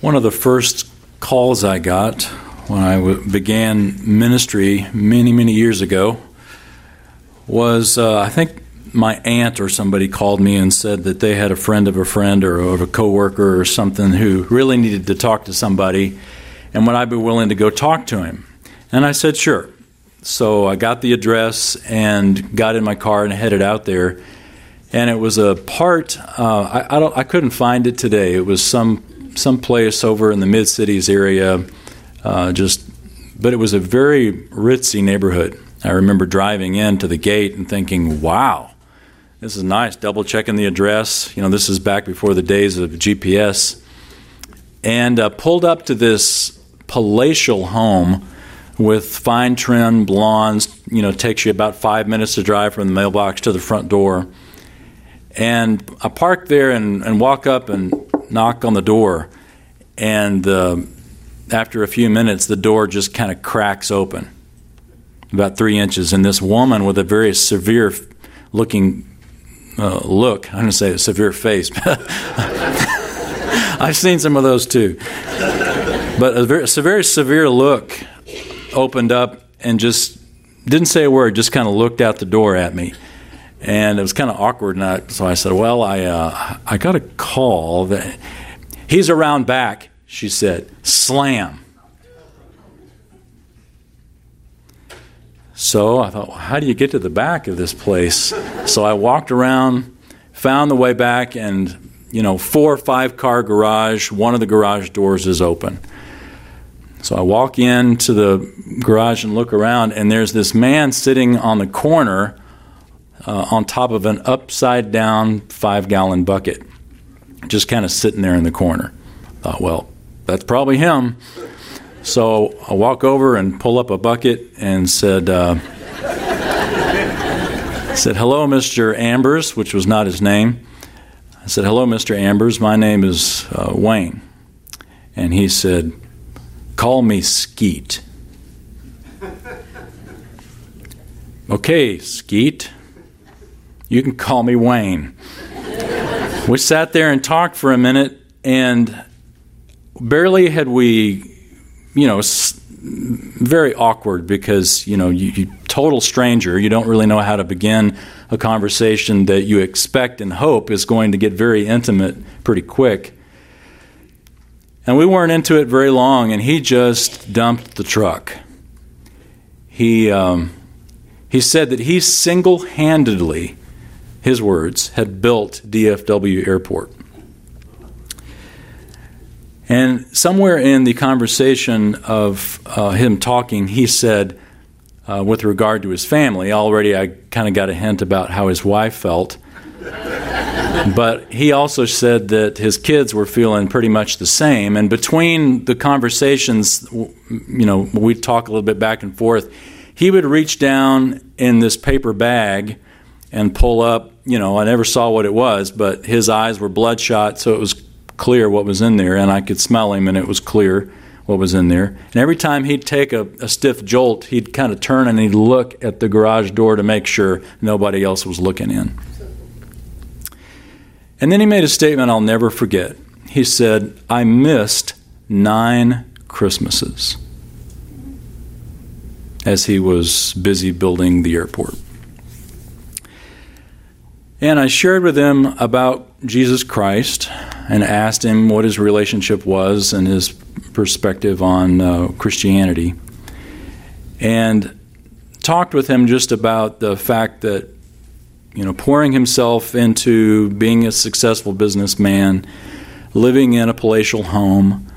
One of the first calls I got when I w- began ministry many, many years ago was uh, I think my aunt or somebody called me and said that they had a friend of a friend or a coworker or something who really needed to talk to somebody, and would I be willing to go talk to him? And I said, sure. So I got the address and got in my car and headed out there. And it was a part. Uh, I, I, don't. I couldn't find it today. It was some some place over in the mid cities area. Uh, just, but it was a very ritzy neighborhood. I remember driving in to the gate and thinking, "Wow, this is nice." Double checking the address. You know, this is back before the days of GPS. And uh, pulled up to this palatial home with fine trim blondes. You know, takes you about five minutes to drive from the mailbox to the front door. And I park there and, and walk up and knock on the door. And uh, after a few minutes, the door just kind of cracks open about three inches. And this woman with a very severe looking uh, look, I'm going to say a severe face. I've seen some of those too. But a very, a very severe look opened up and just didn't say a word, just kind of looked out the door at me. And it was kind of awkward. And I, so I said, Well, I, uh, I got a call that he's around back, she said. Slam. So I thought, well, how do you get to the back of this place? so I walked around, found the way back, and you know, four or five car garage. One of the garage doors is open. So I walk into the garage and look around, and there's this man sitting on the corner uh, on top of an upside down five gallon bucket, just kind of sitting there in the corner. Thought, well, that's probably him. So I walk over and pull up a bucket and said, uh, said, hello, Mr. Ambers, which was not his name. I said, hello, Mr. Ambers. My name is uh, Wayne. And he said, Call me Skeet. okay, Skeet. You can call me Wayne. we sat there and talked for a minute, and barely had we, you know, very awkward because, you know, you, you total stranger, you don't really know how to begin a conversation that you expect and hope is going to get very intimate pretty quick. And we weren't into it very long, and he just dumped the truck. He, um, he said that he single handedly, his words, had built DFW Airport. And somewhere in the conversation of uh, him talking, he said, uh, with regard to his family, already I kind of got a hint about how his wife felt but he also said that his kids were feeling pretty much the same. And between the conversations, you know, we'd talk a little bit back and forth. He would reach down in this paper bag and pull up, you know, I never saw what it was, but his eyes were bloodshot, so it was clear what was in there, and I could smell him, and it was clear what was in there. And every time he'd take a, a stiff jolt, he'd kind of turn and he'd look at the garage door to make sure nobody else was looking in. And then he made a statement I'll never forget. He said, I missed nine Christmases as he was busy building the airport. And I shared with him about Jesus Christ and asked him what his relationship was and his perspective on uh, Christianity. And talked with him just about the fact that you know, pouring himself into being a successful businessman, living in a palatial home,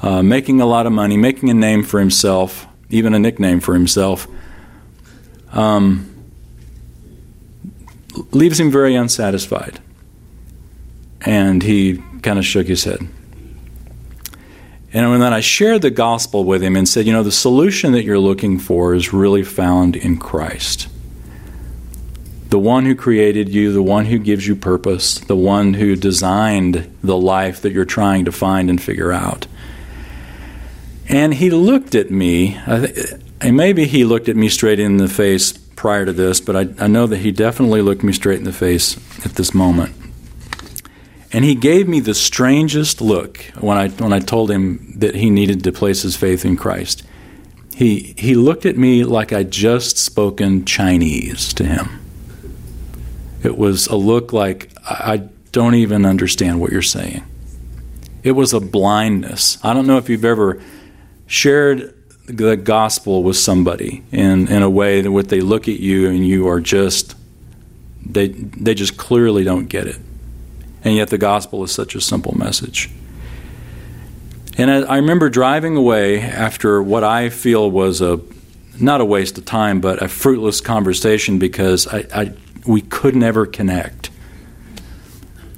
uh, making a lot of money, making a name for himself, even a nickname for himself, um, leaves him very unsatisfied. And he kind of shook his head. And then I shared the gospel with him and said, you know, the solution that you're looking for is really found in Christ the one who created you, the one who gives you purpose, the one who designed the life that you're trying to find and figure out. And he looked at me, and maybe he looked at me straight in the face prior to this, but I, I know that he definitely looked me straight in the face at this moment. And he gave me the strangest look when I, when I told him that he needed to place his faith in Christ. He, he looked at me like I'd just spoken Chinese to him. It was a look like, I don't even understand what you're saying. It was a blindness. I don't know if you've ever shared the gospel with somebody in, in a way that what they look at you and you are just they they just clearly don't get it. And yet the gospel is such a simple message. And I, I remember driving away after what I feel was a not a waste of time, but a fruitless conversation because I, I we could never connect.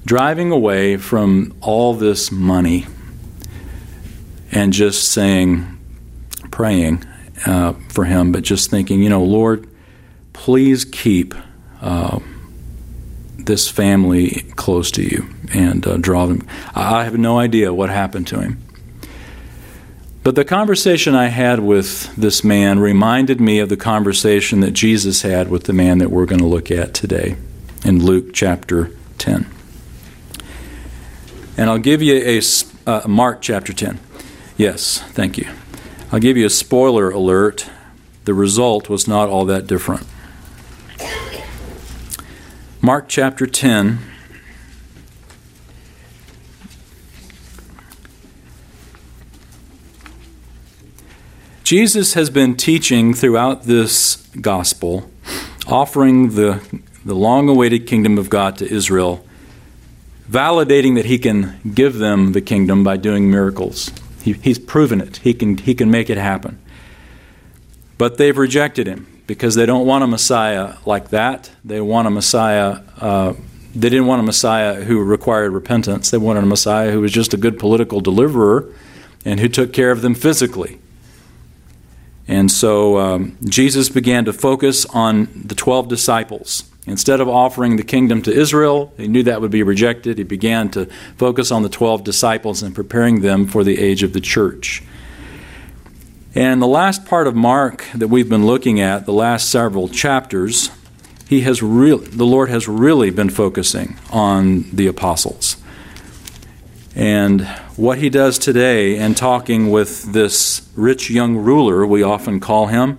Driving away from all this money and just saying, praying uh, for him, but just thinking, you know, Lord, please keep uh, this family close to you and uh, draw them. I have no idea what happened to him. But the conversation I had with this man reminded me of the conversation that Jesus had with the man that we're going to look at today in Luke chapter 10. And I'll give you a uh, Mark chapter 10. Yes, thank you. I'll give you a spoiler alert. The result was not all that different. Mark chapter 10. Jesus has been teaching throughout this gospel, offering the, the long awaited kingdom of God to Israel, validating that he can give them the kingdom by doing miracles. He, he's proven it. He can, he can make it happen. But they've rejected him because they don't want a Messiah like that. They want a Messiah. Uh, they didn't want a Messiah who required repentance. They wanted a Messiah who was just a good political deliverer and who took care of them physically. And so um, Jesus began to focus on the 12 disciples. Instead of offering the kingdom to Israel, he knew that would be rejected. He began to focus on the 12 disciples and preparing them for the age of the church. And the last part of Mark that we've been looking at, the last several chapters, he has real, the Lord has really been focusing on the apostles. And what he does today in talking with this rich young ruler, we often call him,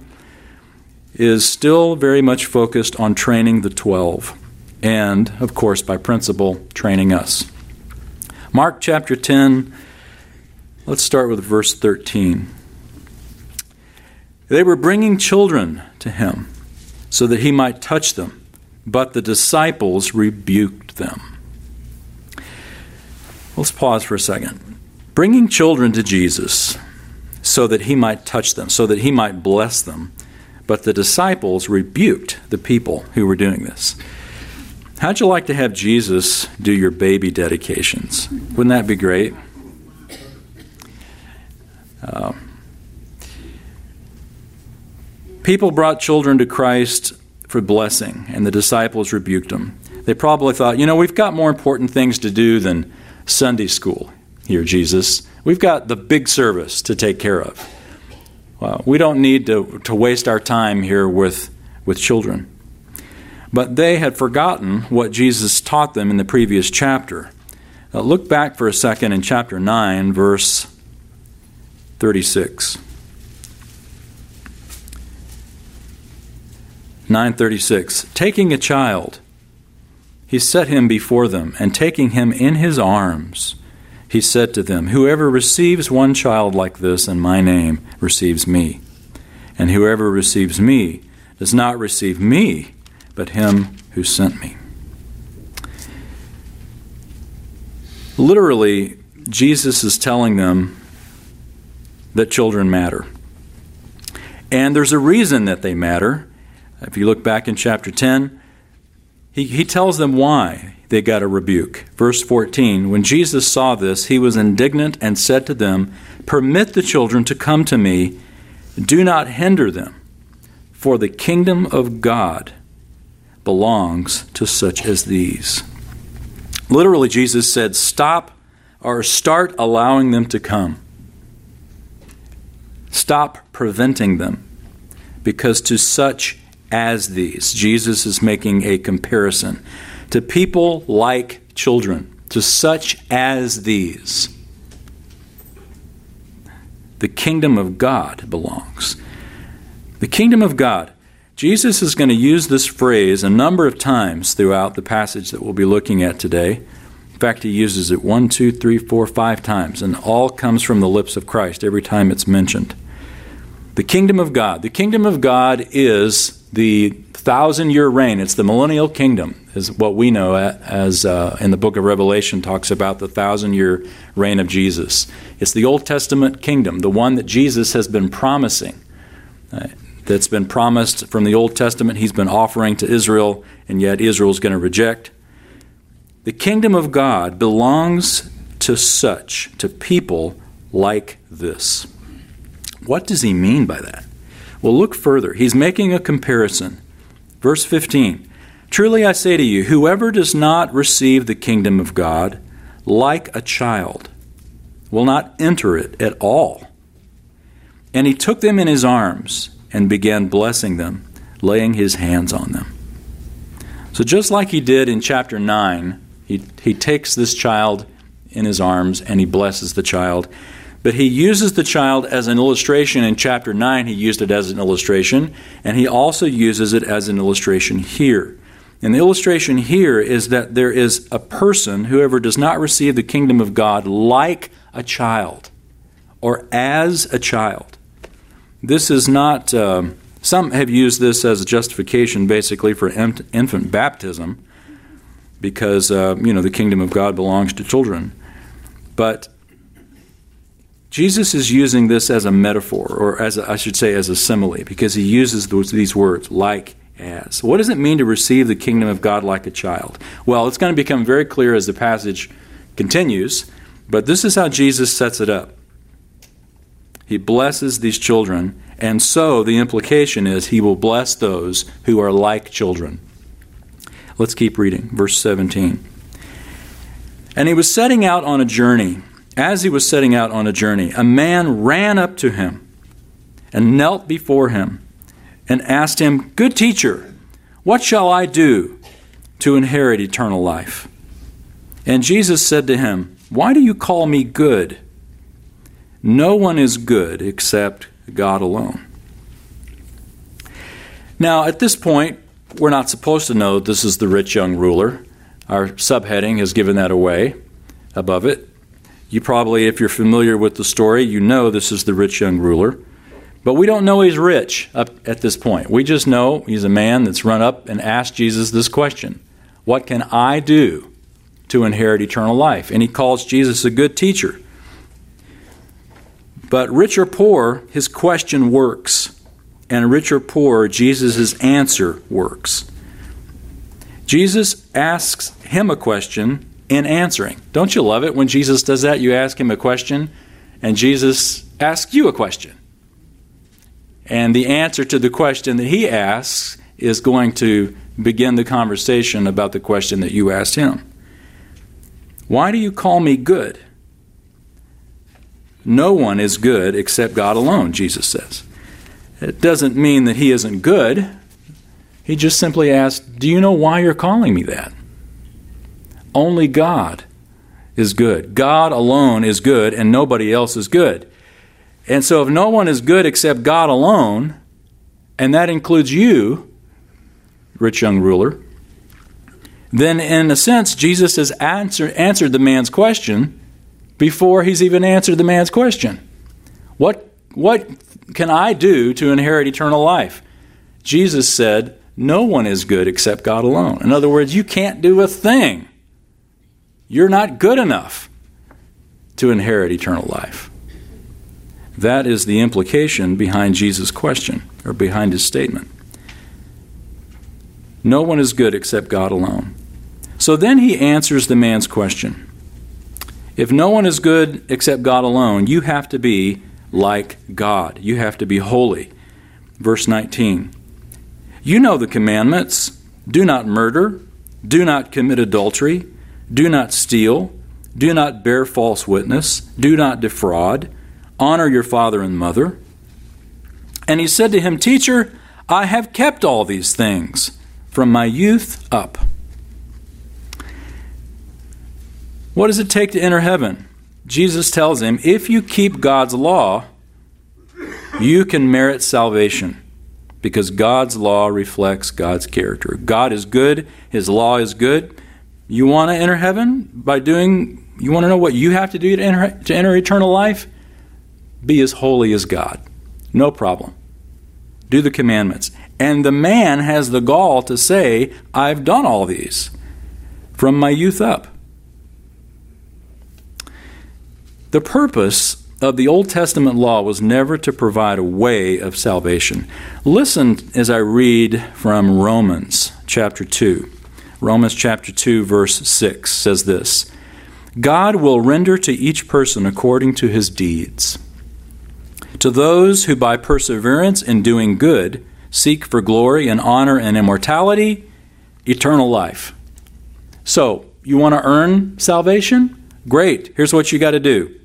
is still very much focused on training the 12 and, of course, by principle, training us. Mark chapter 10, let's start with verse 13. They were bringing children to him so that he might touch them, but the disciples rebuked them. Let's pause for a second. Bringing children to Jesus so that he might touch them, so that he might bless them but the disciples rebuked the people who were doing this. How'd you like to have Jesus do your baby dedications? Wouldn't that be great? Uh, people brought children to Christ for blessing, and the disciples rebuked them. They probably thought, you know, we've got more important things to do than Sunday school here, Jesus. We've got the big service to take care of. Well, we don't need to, to waste our time here with, with children. But they had forgotten what Jesus taught them in the previous chapter. Uh, look back for a second in chapter 9, verse 36. 936 Taking a child, he set him before them, and taking him in his arms, he said to them, Whoever receives one child like this in my name receives me. And whoever receives me does not receive me, but him who sent me. Literally, Jesus is telling them that children matter. And there's a reason that they matter. If you look back in chapter 10, he, he tells them why they got a rebuke. Verse 14 When Jesus saw this, he was indignant and said to them, Permit the children to come to me, do not hinder them, for the kingdom of God belongs to such as these. Literally, Jesus said, Stop or start allowing them to come. Stop preventing them, because to such as these, Jesus is making a comparison to people like children. to such as these. The kingdom of God belongs. The kingdom of God. Jesus is going to use this phrase a number of times throughout the passage that we'll be looking at today. In fact, he uses it one, two, three, four, five times, and all comes from the lips of Christ every time it's mentioned. The kingdom of God. The kingdom of God is the thousand year reign. It's the millennial kingdom, is what we know as uh, in the book of Revelation talks about the thousand year reign of Jesus. It's the Old Testament kingdom, the one that Jesus has been promising. Uh, that's been promised from the Old Testament, he's been offering to Israel, and yet Israel's going to reject. The kingdom of God belongs to such, to people like this. What does he mean by that? Well, look further. He's making a comparison. Verse 15 Truly I say to you, whoever does not receive the kingdom of God like a child will not enter it at all. And he took them in his arms and began blessing them, laying his hands on them. So, just like he did in chapter 9, he, he takes this child in his arms and he blesses the child. But he uses the child as an illustration in chapter 9. He used it as an illustration, and he also uses it as an illustration here. And the illustration here is that there is a person, whoever does not receive the kingdom of God, like a child or as a child. This is not, uh, some have used this as a justification basically for infant baptism because, uh, you know, the kingdom of God belongs to children. But Jesus is using this as a metaphor, or as a, I should say, as a simile, because he uses those, these words, like as. What does it mean to receive the kingdom of God like a child? Well, it's going to become very clear as the passage continues, but this is how Jesus sets it up. He blesses these children, and so the implication is he will bless those who are like children. Let's keep reading. Verse 17. And he was setting out on a journey. As he was setting out on a journey, a man ran up to him and knelt before him and asked him, Good teacher, what shall I do to inherit eternal life? And Jesus said to him, Why do you call me good? No one is good except God alone. Now, at this point, we're not supposed to know this is the rich young ruler. Our subheading has given that away above it. You probably, if you're familiar with the story, you know this is the rich young ruler. But we don't know he's rich up at this point. We just know he's a man that's run up and asked Jesus this question What can I do to inherit eternal life? And he calls Jesus a good teacher. But rich or poor, his question works and rich or poor, Jesus' answer works. Jesus asks him a question in answering. Don't you love it when Jesus does that? You ask him a question, and Jesus asks you a question. And the answer to the question that he asks is going to begin the conversation about the question that you asked him. Why do you call me good? No one is good except God alone, Jesus says. It doesn't mean that he isn't good. He just simply asked, Do you know why you're calling me that? Only God is good. God alone is good, and nobody else is good. And so, if no one is good except God alone, and that includes you, rich young ruler, then in a sense, Jesus has answer, answered the man's question before he's even answered the man's question. What, what can I do to inherit eternal life? Jesus said, No one is good except God alone. In other words, you can't do a thing. You're not good enough to inherit eternal life. That is the implication behind Jesus' question or behind his statement. No one is good except God alone. So then he answers the man's question. If no one is good except God alone, you have to be like God. You have to be holy. Verse 19 You know the commandments do not murder, do not commit adultery, do not steal, do not bear false witness, do not defraud, honor your father and mother. And he said to him, Teacher, I have kept all these things from my youth up. What does it take to enter heaven? Jesus tells him, if you keep God's law, you can merit salvation because God's law reflects God's character. God is good, His law is good. You want to enter heaven by doing, you want to know what you have to do to enter, to enter eternal life? Be as holy as God. No problem. Do the commandments. And the man has the gall to say, I've done all these from my youth up. The purpose of the Old Testament law was never to provide a way of salvation. Listen as I read from Romans chapter 2. Romans chapter 2, verse 6 says this God will render to each person according to his deeds. To those who by perseverance in doing good seek for glory and honor and immortality, eternal life. So, you want to earn salvation? Great. Here's what you got to do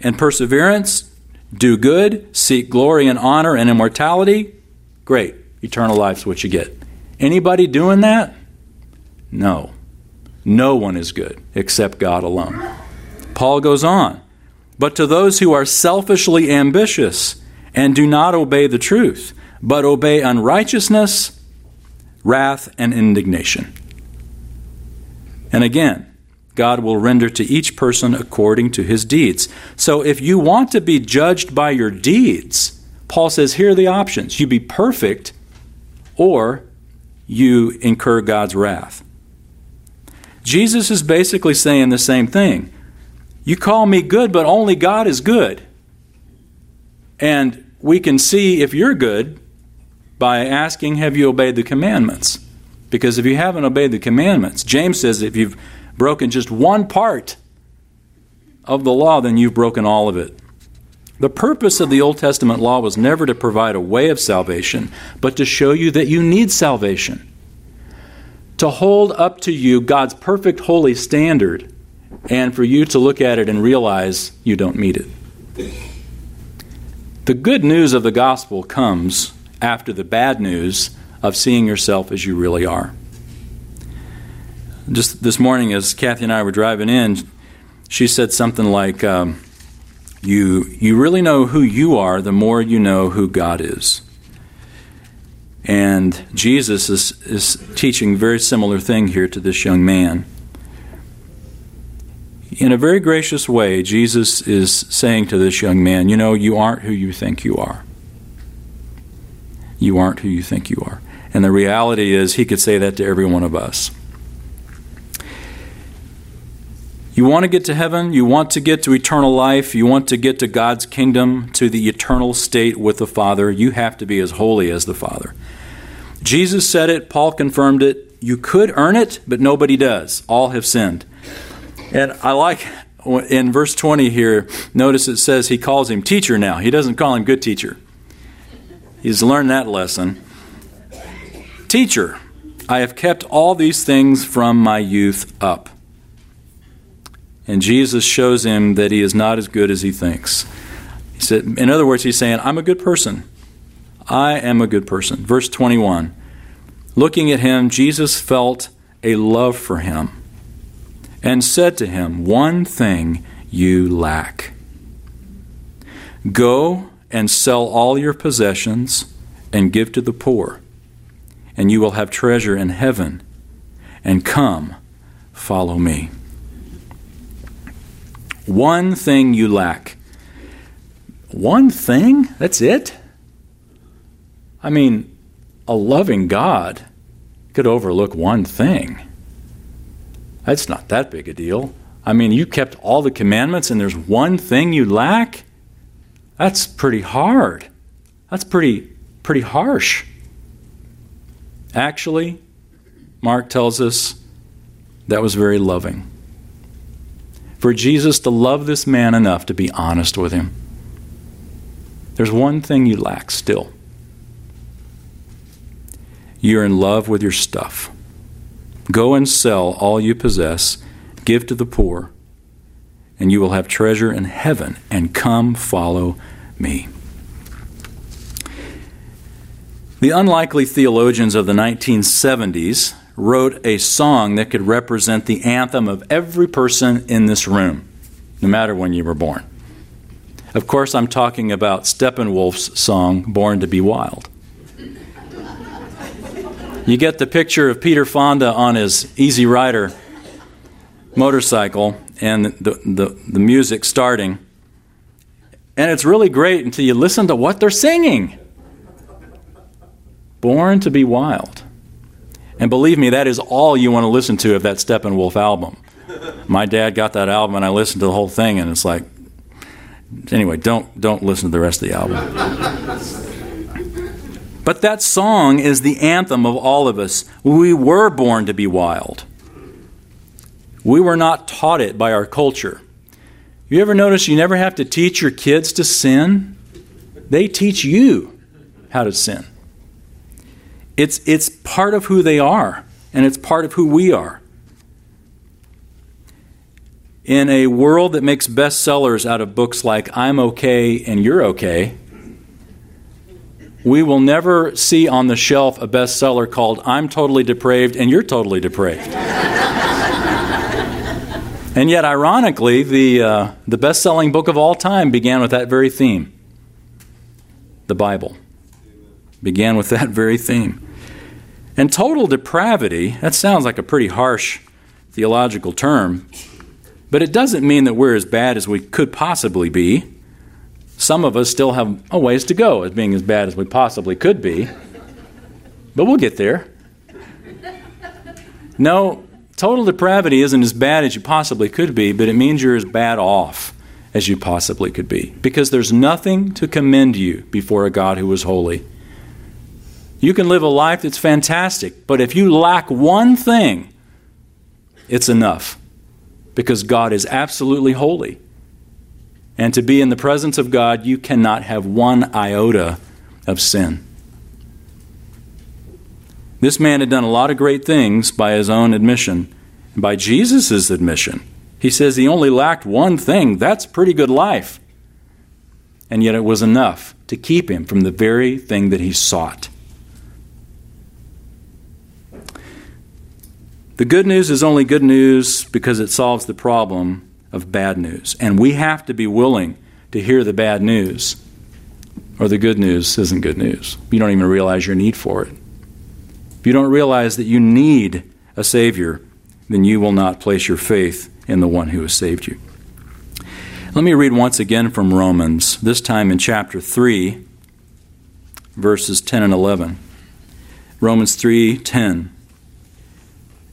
and perseverance, do good, seek glory and honor and immortality, great. Eternal life's what you get. Anybody doing that? No. No one is good except God alone. Paul goes on, but to those who are selfishly ambitious and do not obey the truth, but obey unrighteousness, wrath, and indignation. And again, God will render to each person according to his deeds. So if you want to be judged by your deeds, Paul says here are the options. You be perfect or you incur God's wrath. Jesus is basically saying the same thing. You call me good, but only God is good. And we can see if you're good by asking, Have you obeyed the commandments? Because if you haven't obeyed the commandments, James says if you've broken just one part of the law, then you've broken all of it. The purpose of the Old Testament law was never to provide a way of salvation, but to show you that you need salvation. To hold up to you God's perfect holy standard, and for you to look at it and realize you don't meet it. The good news of the gospel comes after the bad news of seeing yourself as you really are just this morning, as Kathy and I were driving in, she said something like, um, "You you really know who you are the more you know who God is." And Jesus is is teaching a very similar thing here to this young man. In a very gracious way, Jesus is saying to this young man, "You know, you aren't who you think you are. You aren't who you think you are." And the reality is, he could say that to every one of us. You want to get to heaven, you want to get to eternal life, you want to get to God's kingdom, to the eternal state with the Father, you have to be as holy as the Father. Jesus said it, Paul confirmed it. You could earn it, but nobody does. All have sinned. And I like in verse 20 here, notice it says he calls him teacher now. He doesn't call him good teacher. He's learned that lesson. Teacher, I have kept all these things from my youth up. And Jesus shows him that he is not as good as he thinks. He said, in other words, he's saying, I'm a good person. I am a good person. Verse 21. Looking at him, Jesus felt a love for him and said to him, One thing you lack. Go and sell all your possessions and give to the poor, and you will have treasure in heaven. And come, follow me. One thing you lack. One thing? That's it? I mean, a loving God could overlook one thing. That's not that big a deal. I mean, you kept all the commandments and there's one thing you lack? That's pretty hard. That's pretty pretty harsh. Actually, Mark tells us that was very loving for Jesus to love this man enough to be honest with him. There's one thing you lack still. You're in love with your stuff. Go and sell all you possess, give to the poor, and you will have treasure in heaven, and come follow me. The unlikely theologians of the 1970s wrote a song that could represent the anthem of every person in this room, no matter when you were born. Of course, I'm talking about Steppenwolf's song, Born to Be Wild. You get the picture of Peter Fonda on his Easy Rider motorcycle and the, the, the music starting. And it's really great until you listen to what they're singing. Born to be wild. And believe me, that is all you want to listen to of that Steppenwolf album. My dad got that album and I listened to the whole thing and it's like anyway, don't don't listen to the rest of the album. But that song is the anthem of all of us. We were born to be wild. We were not taught it by our culture. You ever notice you never have to teach your kids to sin? They teach you how to sin. It's, it's part of who they are, and it's part of who we are. In a world that makes bestsellers out of books like I'm Okay and You're Okay, we will never see on the shelf a bestseller called I'm Totally Depraved and You're Totally Depraved. and yet, ironically, the, uh, the best selling book of all time began with that very theme the Bible. Began with that very theme. And total depravity, that sounds like a pretty harsh theological term, but it doesn't mean that we're as bad as we could possibly be. Some of us still have a ways to go as being as bad as we possibly could be, but we'll get there. No, total depravity isn't as bad as you possibly could be, but it means you're as bad off as you possibly could be because there's nothing to commend you before a God who is holy. You can live a life that's fantastic, but if you lack one thing, it's enough because God is absolutely holy. And to be in the presence of God, you cannot have one iota of sin. This man had done a lot of great things by his own admission, and by Jesus' admission. He says he only lacked one thing. That's pretty good life. And yet it was enough to keep him from the very thing that he sought. The good news is only good news because it solves the problem of bad news. And we have to be willing to hear the bad news, or the good news isn't good news. You don't even realize your need for it. If you don't realize that you need a Savior, then you will not place your faith in the one who has saved you. Let me read once again from Romans, this time in chapter 3, verses 10 and 11. Romans 3 10.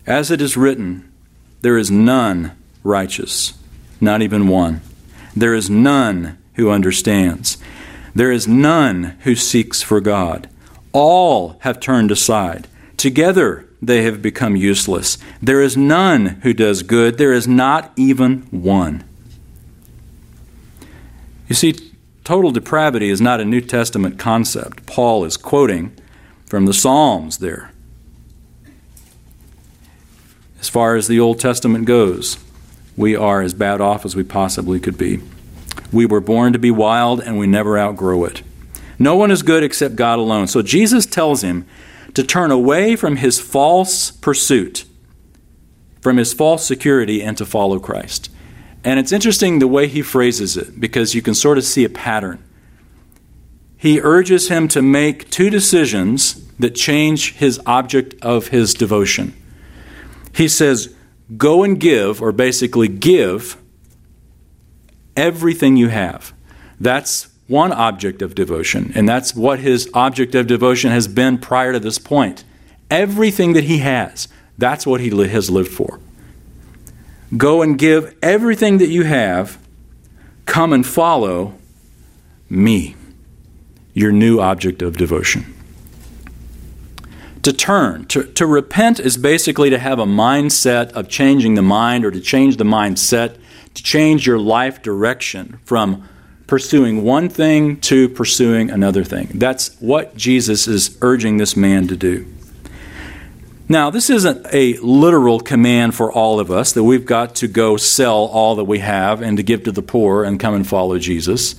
As it is written, there is none righteous, not even one. There is none who understands. There is none who seeks for God. All have turned aside. Together they have become useless. There is none who does good. There is not even one. You see, total depravity is not a New Testament concept. Paul is quoting from the Psalms there. As far as the Old Testament goes, we are as bad off as we possibly could be. We were born to be wild and we never outgrow it. No one is good except God alone. So Jesus tells him to turn away from his false pursuit, from his false security, and to follow Christ. And it's interesting the way he phrases it because you can sort of see a pattern. He urges him to make two decisions that change his object of his devotion. He says, Go and give, or basically give, everything you have. That's one object of devotion, and that's what his object of devotion has been prior to this point. Everything that he has, that's what he has lived for. Go and give everything that you have. Come and follow me, your new object of devotion to turn. To, to repent is basically to have a mindset of changing the mind or to change the mindset, to change your life direction from pursuing one thing to pursuing another thing. That's what Jesus is urging this man to do. Now, this isn't a literal command for all of us that we've got to go sell all that we have and to give to the poor and come and follow Jesus.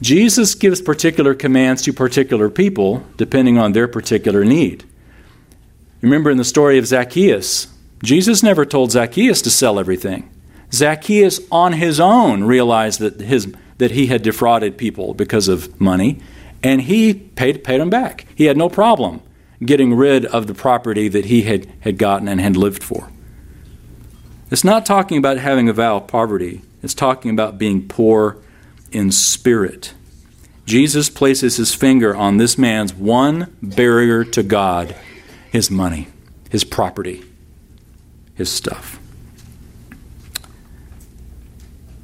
Jesus gives particular commands to particular people depending on their particular need. Remember in the story of Zacchaeus, Jesus never told Zacchaeus to sell everything. Zacchaeus on his own realized that his that he had defrauded people because of money, and he paid paid them back. He had no problem getting rid of the property that he had, had gotten and had lived for. It's not talking about having a vow of poverty, it's talking about being poor in spirit. Jesus places his finger on this man's one barrier to God his money, his property, his stuff.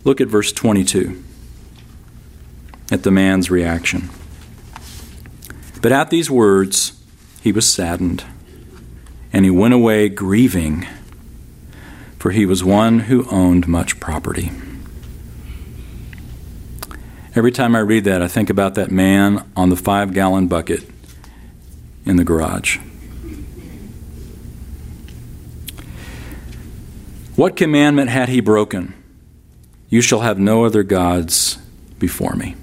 Look at verse 22 at the man's reaction. But at these words, he was saddened, and he went away grieving, for he was one who owned much property. Every time I read that, I think about that man on the five gallon bucket in the garage. What commandment had he broken? You shall have no other gods before me.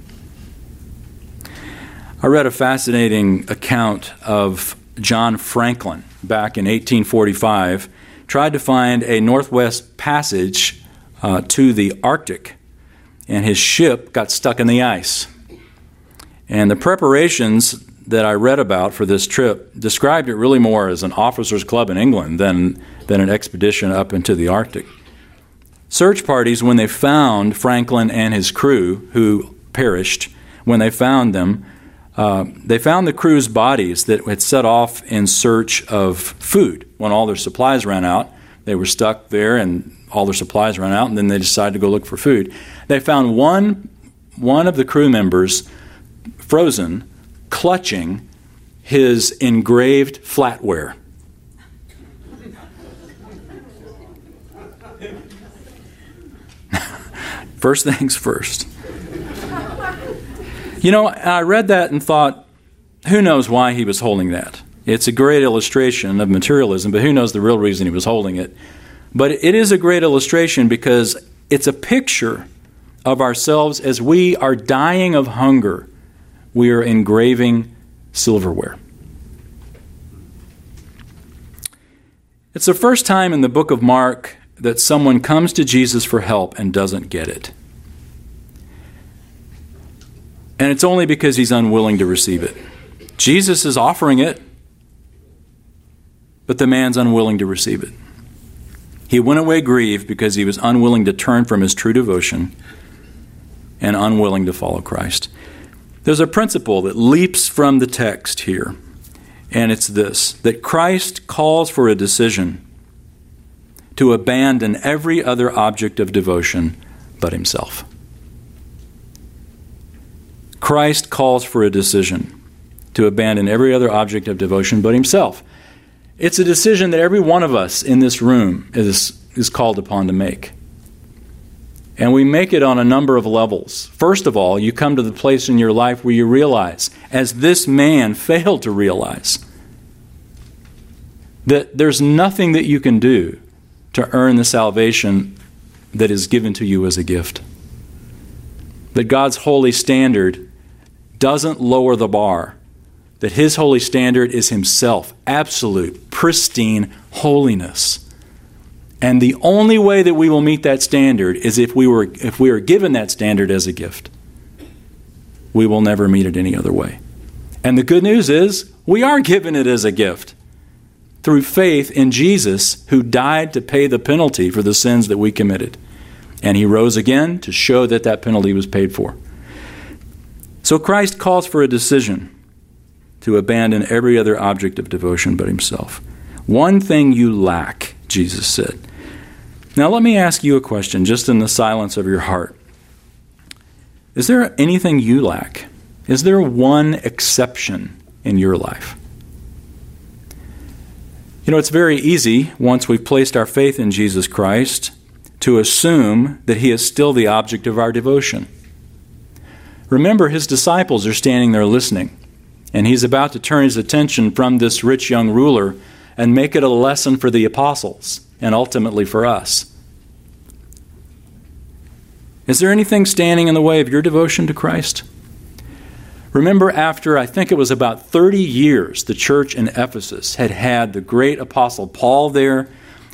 I read a fascinating account of John Franklin back in 1845, tried to find a northwest passage uh, to the Arctic, and his ship got stuck in the ice. And the preparations that I read about for this trip described it really more as an officers' club in England than, than an expedition up into the Arctic. Search parties, when they found Franklin and his crew, who perished, when they found them, uh, they found the crew's bodies that had set off in search of food when all their supplies ran out. They were stuck there and all their supplies ran out, and then they decided to go look for food. They found one, one of the crew members frozen, clutching his engraved flatware. first things first. You know, I read that and thought, who knows why he was holding that? It's a great illustration of materialism, but who knows the real reason he was holding it? But it is a great illustration because it's a picture of ourselves as we are dying of hunger. We are engraving silverware. It's the first time in the book of Mark that someone comes to Jesus for help and doesn't get it. And it's only because he's unwilling to receive it. Jesus is offering it, but the man's unwilling to receive it. He went away grieved because he was unwilling to turn from his true devotion and unwilling to follow Christ. There's a principle that leaps from the text here, and it's this that Christ calls for a decision to abandon every other object of devotion but himself. Christ calls for a decision to abandon every other object of devotion but himself. It's a decision that every one of us in this room is, is called upon to make. And we make it on a number of levels. First of all, you come to the place in your life where you realize, as this man failed to realize, that there's nothing that you can do to earn the salvation that is given to you as a gift. That God's holy standard doesn't lower the bar, that His holy standard is Himself, absolute, pristine holiness. And the only way that we will meet that standard is if we, were, if we are given that standard as a gift. We will never meet it any other way. And the good news is, we are given it as a gift through faith in Jesus, who died to pay the penalty for the sins that we committed. And he rose again to show that that penalty was paid for. So Christ calls for a decision to abandon every other object of devotion but himself. One thing you lack, Jesus said. Now, let me ask you a question, just in the silence of your heart. Is there anything you lack? Is there one exception in your life? You know, it's very easy, once we've placed our faith in Jesus Christ, to assume that He is still the object of our devotion. Remember, his disciples are standing there listening, and he's about to turn his attention from this rich young ruler and make it a lesson for the apostles and ultimately for us. Is there anything standing in the way of your devotion to Christ? Remember, after I think it was about 30 years, the church in Ephesus had had the great apostle Paul there,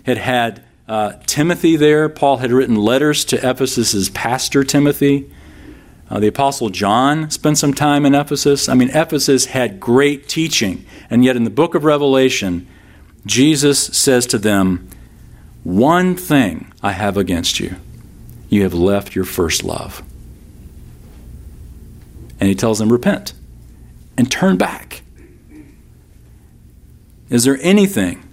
had had uh, Timothy there. Paul had written letters to Ephesus's pastor Timothy. Uh, the apostle John spent some time in Ephesus. I mean, Ephesus had great teaching, and yet in the book of Revelation, Jesus says to them, One thing I have against you you have left your first love. And he tells them, Repent and turn back. Is there anything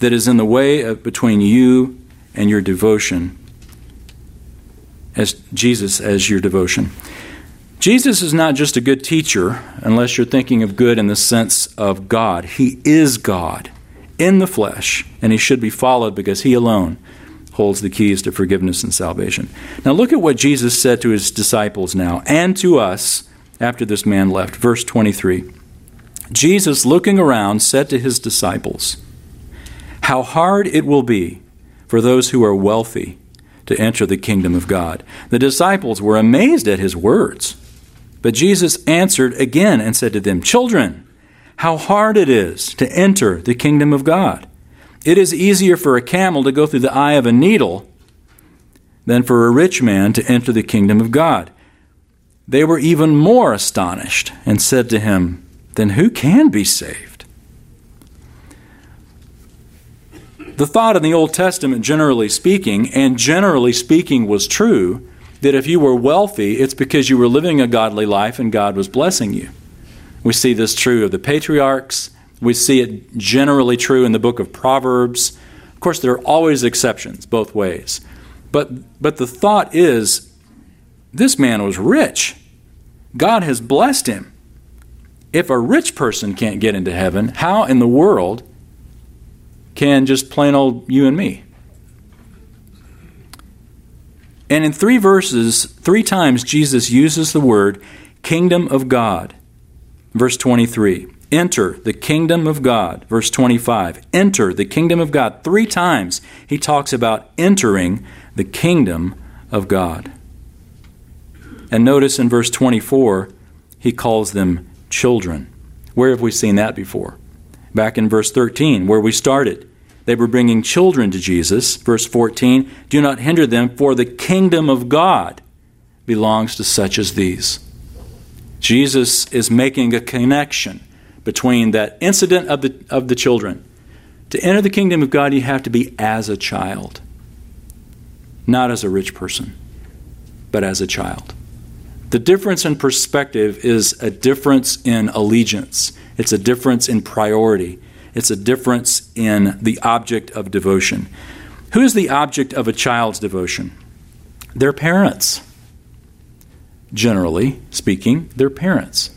that is in the way of, between you and your devotion as Jesus as your devotion? Jesus is not just a good teacher unless you're thinking of good in the sense of God. He is God in the flesh, and he should be followed because he alone holds the keys to forgiveness and salvation. Now, look at what Jesus said to his disciples now and to us after this man left. Verse 23 Jesus, looking around, said to his disciples, How hard it will be for those who are wealthy to enter the kingdom of God. The disciples were amazed at his words. But Jesus answered again and said to them, Children, how hard it is to enter the kingdom of God. It is easier for a camel to go through the eye of a needle than for a rich man to enter the kingdom of God. They were even more astonished and said to him, Then who can be saved? The thought in the Old Testament, generally speaking, and generally speaking was true, that if you were wealthy, it's because you were living a godly life and God was blessing you. We see this true of the patriarchs we see it generally true in the book of Proverbs. Of course, there are always exceptions both ways. But, but the thought is this man was rich. God has blessed him. If a rich person can't get into heaven, how in the world can just plain old you and me? And in three verses, three times, Jesus uses the word kingdom of God. Verse 23 Enter the kingdom of God. Verse 25. Enter the kingdom of God. Three times he talks about entering the kingdom of God. And notice in verse 24, he calls them children. Where have we seen that before? Back in verse 13, where we started. They were bringing children to Jesus. Verse 14, do not hinder them, for the kingdom of God belongs to such as these. Jesus is making a connection between that incident of the, of the children. To enter the kingdom of God, you have to be as a child, not as a rich person, but as a child. The difference in perspective is a difference in allegiance, it's a difference in priority, it's a difference in the object of devotion. Who is the object of a child's devotion? Their parents. Generally speaking, their parents.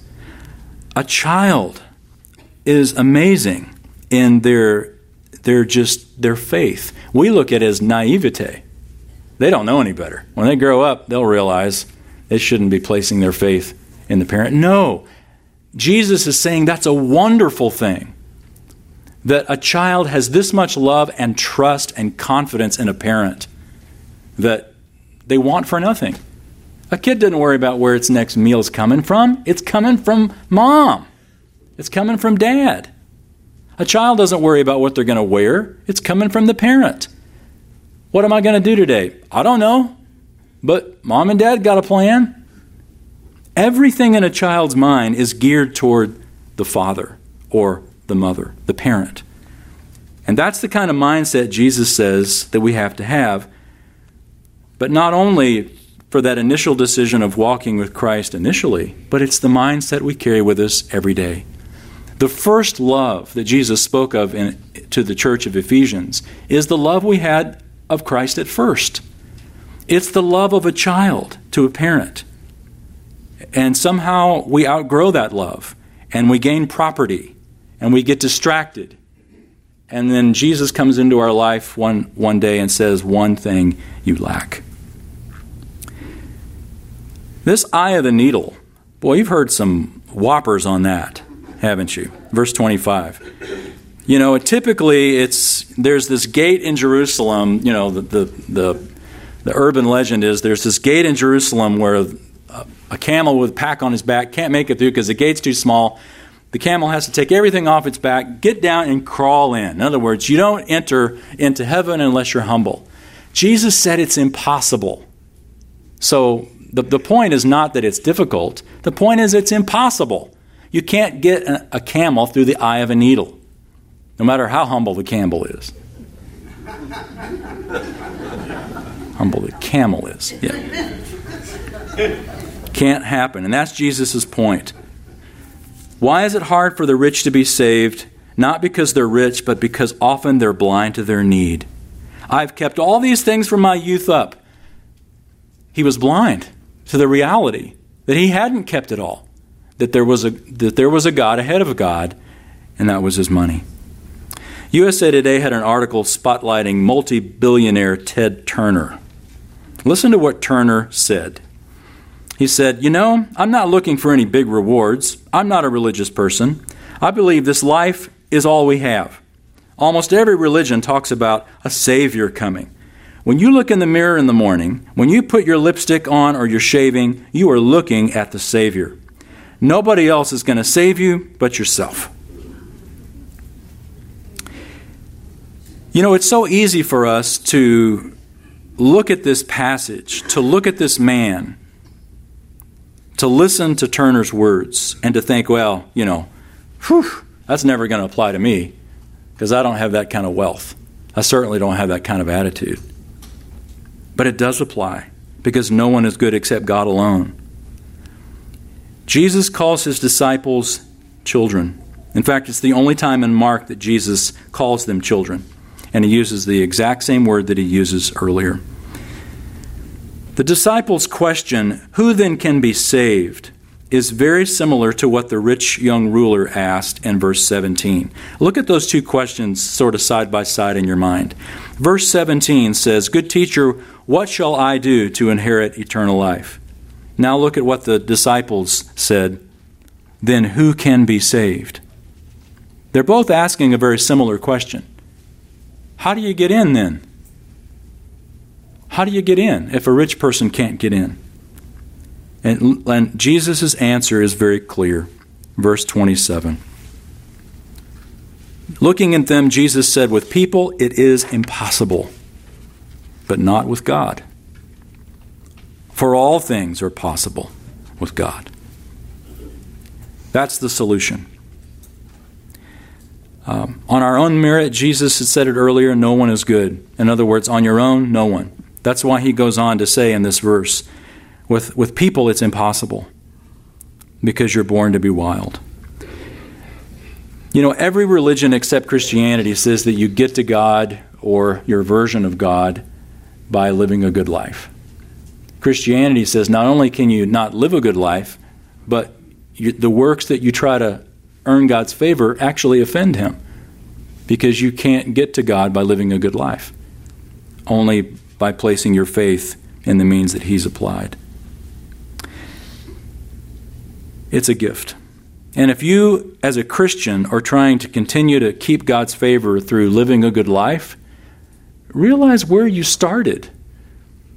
A child is amazing in their their just their faith. We look at it as naivete. They don't know any better. When they grow up, they'll realize they shouldn't be placing their faith in the parent. No. Jesus is saying that's a wonderful thing. That a child has this much love and trust and confidence in a parent that they want for nothing. A kid doesn't worry about where its next meal is coming from. It's coming from mom. It's coming from dad. A child doesn't worry about what they're going to wear, it's coming from the parent. What am I going to do today? I don't know. But mom and dad got a plan. Everything in a child's mind is geared toward the father or the mother, the parent. And that's the kind of mindset Jesus says that we have to have. But not only for that initial decision of walking with Christ initially, but it's the mindset we carry with us every day. The first love that Jesus spoke of in, to the church of Ephesians is the love we had of Christ at first. It's the love of a child to a parent. And somehow we outgrow that love and we gain property and we get distracted. And then Jesus comes into our life one, one day and says, One thing you lack. This eye of the needle, boy, you've heard some whoppers on that haven't you? Verse 25. You know, typically it's there's this gate in Jerusalem. You know, the the the, the urban legend is there's this gate in Jerusalem where a, a camel with a pack on his back can't make it through because the gate's too small. The camel has to take everything off its back, get down, and crawl in. In other words, you don't enter into heaven unless you're humble. Jesus said it's impossible. So the, the point is not that it's difficult, the point is it's impossible. You can't get a, a camel through the eye of a needle, no matter how humble the camel is. humble the camel is. Yeah. Can't happen. And that's Jesus' point. Why is it hard for the rich to be saved? Not because they're rich, but because often they're blind to their need. I've kept all these things from my youth up. He was blind to the reality that he hadn't kept it all, that there was a, that there was a God ahead of God, and that was his money. USA Today had an article spotlighting multi billionaire Ted Turner. Listen to what Turner said. He said, You know, I'm not looking for any big rewards. I'm not a religious person. I believe this life is all we have. Almost every religion talks about a Savior coming. When you look in the mirror in the morning, when you put your lipstick on or you're shaving, you are looking at the Savior. Nobody else is going to save you but yourself. You know, it's so easy for us to look at this passage, to look at this man, to listen to Turner's words and to think, well, you know, whew, that's never going to apply to me because I don't have that kind of wealth. I certainly don't have that kind of attitude. But it does apply because no one is good except God alone. Jesus calls his disciples children. In fact, it's the only time in Mark that Jesus calls them children. And he uses the exact same word that he uses earlier. The disciples' question, Who then can be saved? is very similar to what the rich young ruler asked in verse 17. Look at those two questions sort of side by side in your mind. Verse 17 says, Good teacher, what shall I do to inherit eternal life? Now look at what the disciples said. Then who can be saved? They're both asking a very similar question. How do you get in then? How do you get in if a rich person can't get in? And, and Jesus' answer is very clear. Verse 27. Looking at them, Jesus said, With people it is impossible, but not with God. For all things are possible with God. That's the solution. Um, on our own merit, Jesus had said it earlier no one is good. In other words, on your own, no one. That's why he goes on to say in this verse with, with people, it's impossible because you're born to be wild. You know, every religion except Christianity says that you get to God or your version of God by living a good life. Christianity says not only can you not live a good life, but you, the works that you try to earn God's favor actually offend Him because you can't get to God by living a good life. Only by placing your faith in the means that He's applied. It's a gift. And if you, as a Christian, are trying to continue to keep God's favor through living a good life, realize where you started.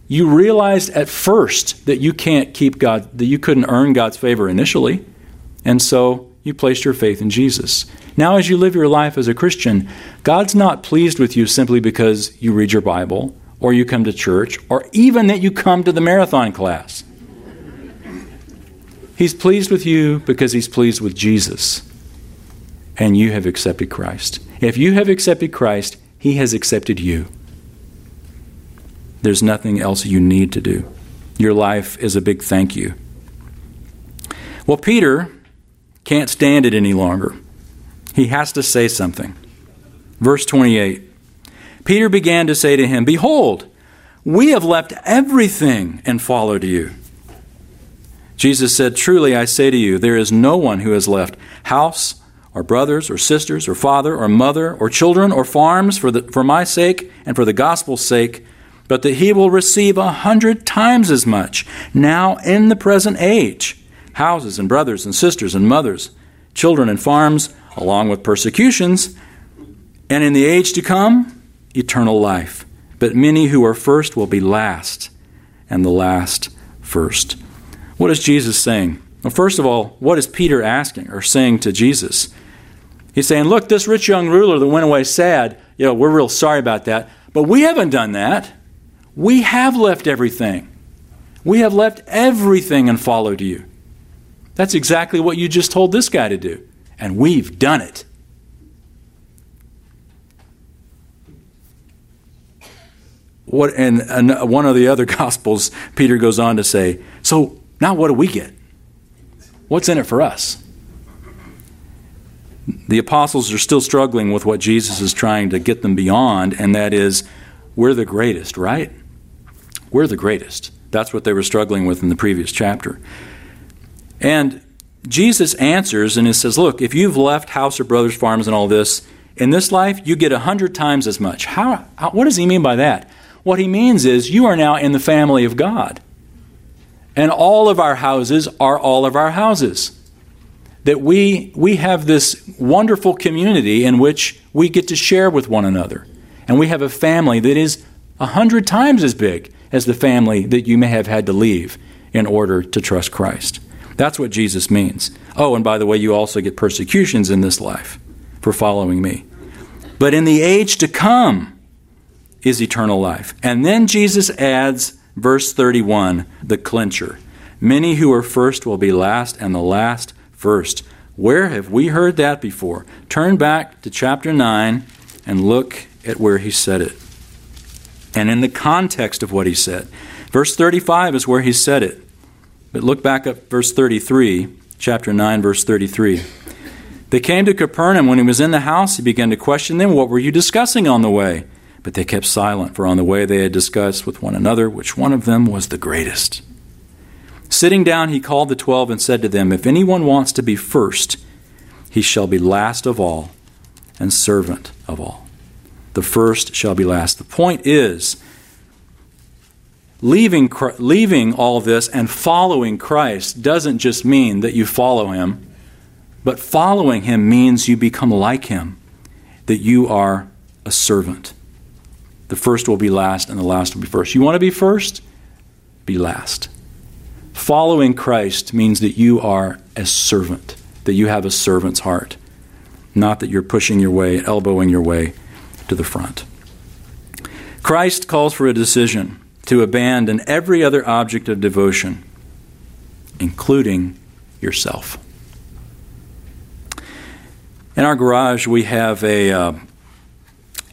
You realized at first that you can't keep God, that you couldn't earn God's favor initially. And so you placed your faith in Jesus. Now, as you live your life as a Christian, God's not pleased with you simply because you read your Bible or you come to church, or even that you come to the marathon class. He's pleased with you because he's pleased with Jesus, and you have accepted Christ. If you have accepted Christ, he has accepted you. There's nothing else you need to do. Your life is a big thank you. Well, Peter can't stand it any longer. He has to say something. Verse 28 Peter began to say to him, Behold, we have left everything and followed you. Jesus said, Truly I say to you, there is no one who has left house, or brothers, or sisters, or father, or mother, or children, or farms for, the, for my sake and for the gospel's sake, but that he will receive a hundred times as much now in the present age houses and brothers and sisters and mothers, children and farms, along with persecutions, and in the age to come, eternal life. But many who are first will be last, and the last first. What is Jesus saying? Well, first of all, what is Peter asking or saying to Jesus? He's saying, Look, this rich young ruler that went away sad, you know, we're real sorry about that. But we haven't done that. We have left everything. We have left everything and followed you. That's exactly what you just told this guy to do. And we've done it. What, and, and one of the other Gospels, Peter goes on to say, So now what do we get? What's in it for us? The apostles are still struggling with what Jesus is trying to get them beyond, and that is, we're the greatest, right? We're the greatest. That's what they were struggling with in the previous chapter. And Jesus answers and he says, Look, if you've left house or brothers, farms, and all this, in this life, you get a hundred times as much. How, how, what does he mean by that? What he means is you are now in the family of God. And all of our houses are all of our houses. That we, we have this wonderful community in which we get to share with one another. And we have a family that is a hundred times as big as the family that you may have had to leave in order to trust Christ. That's what Jesus means. Oh, and by the way, you also get persecutions in this life for following me. But in the age to come is eternal life. And then Jesus adds verse 31, the clincher. Many who are first will be last, and the last first. Where have we heard that before? Turn back to chapter 9 and look at where he said it. And in the context of what he said. Verse 35 is where he said it. But look back at verse 33, chapter 9, verse 33. They came to Capernaum. When he was in the house, he began to question them, What were you discussing on the way? But they kept silent, for on the way they had discussed with one another which one of them was the greatest. Sitting down, he called the twelve and said to them, If anyone wants to be first, he shall be last of all and servant of all. The first shall be last. The point is, leaving, leaving all this and following Christ doesn't just mean that you follow him, but following him means you become like him, that you are a servant. The first will be last, and the last will be first. You want to be first? Be last. Following Christ means that you are a servant, that you have a servant's heart, not that you're pushing your way, elbowing your way to the front. Christ calls for a decision to abandon every other object of devotion, including yourself. In our garage, we have a, uh,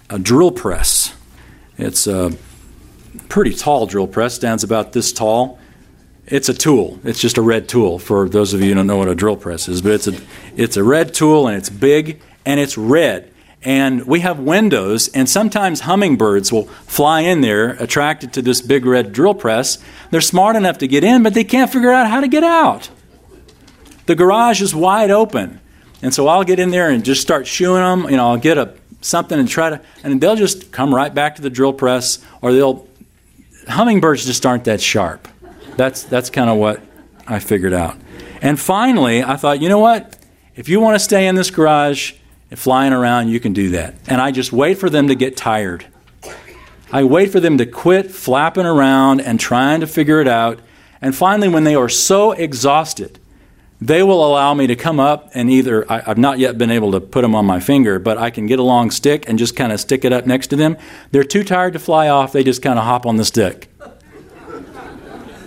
a drill press. It's a pretty tall drill press, stands about this tall. It's a tool. It's just a red tool for those of you who don't know what a drill press is, but it's a, it's a red tool and it's big and it's red and we have windows, and sometimes hummingbirds will fly in there attracted to this big red drill press. They're smart enough to get in, but they can't figure out how to get out. The garage is wide open, and so I'll get in there and just start shooing them. You know, I'll get a something and try to, and they'll just come right back to the drill press, or they'll. Hummingbirds just aren't that sharp. That's that's kind of what I figured out. And finally, I thought, you know what? If you want to stay in this garage, and flying around, you can do that. And I just wait for them to get tired. I wait for them to quit flapping around and trying to figure it out. And finally, when they are so exhausted, they will allow me to come up and either, I, have not yet been able to put them on my finger, but I can get a long stick and just kind of stick it up next to them. They're too tired to fly off, they just kind of hop on the stick.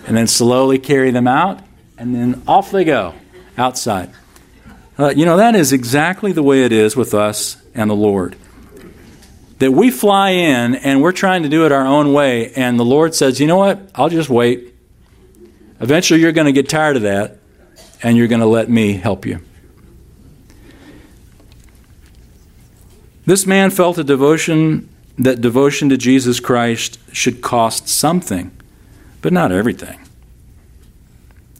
and then slowly carry them out, and then off they go outside. Uh, you know, that is exactly the way it is with us and the Lord. That we fly in and we're trying to do it our own way, and the Lord says, you know what? I'll just wait. Eventually, you're going to get tired of that, and you're going to let me help you. This man felt a devotion that devotion to Jesus Christ should cost something, but not everything.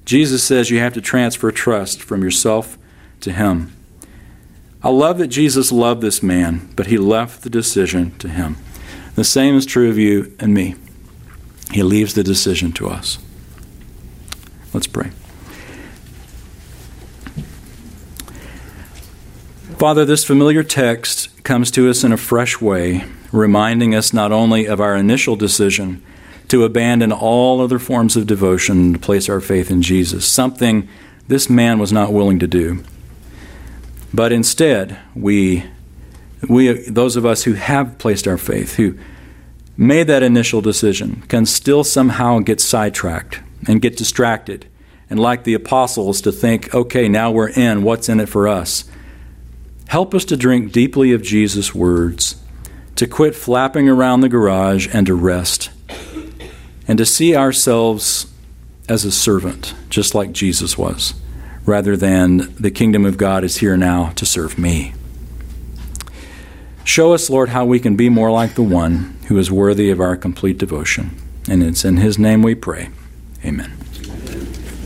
Jesus says you have to transfer trust from yourself to him. I love that Jesus loved this man, but he left the decision to him. The same is true of you and me. He leaves the decision to us. Let's pray. Father, this familiar text comes to us in a fresh way, reminding us not only of our initial decision to abandon all other forms of devotion and to place our faith in Jesus, something this man was not willing to do. But instead, we, we those of us who have placed our faith, who made that initial decision, can still somehow get sidetracked and get distracted. And like the apostles, to think, okay, now we're in, what's in it for us? Help us to drink deeply of Jesus' words, to quit flapping around the garage and to rest, and to see ourselves as a servant, just like Jesus was, rather than the kingdom of God is here now to serve me. Show us, Lord, how we can be more like the one who is worthy of our complete devotion. And it's in his name we pray. Amen.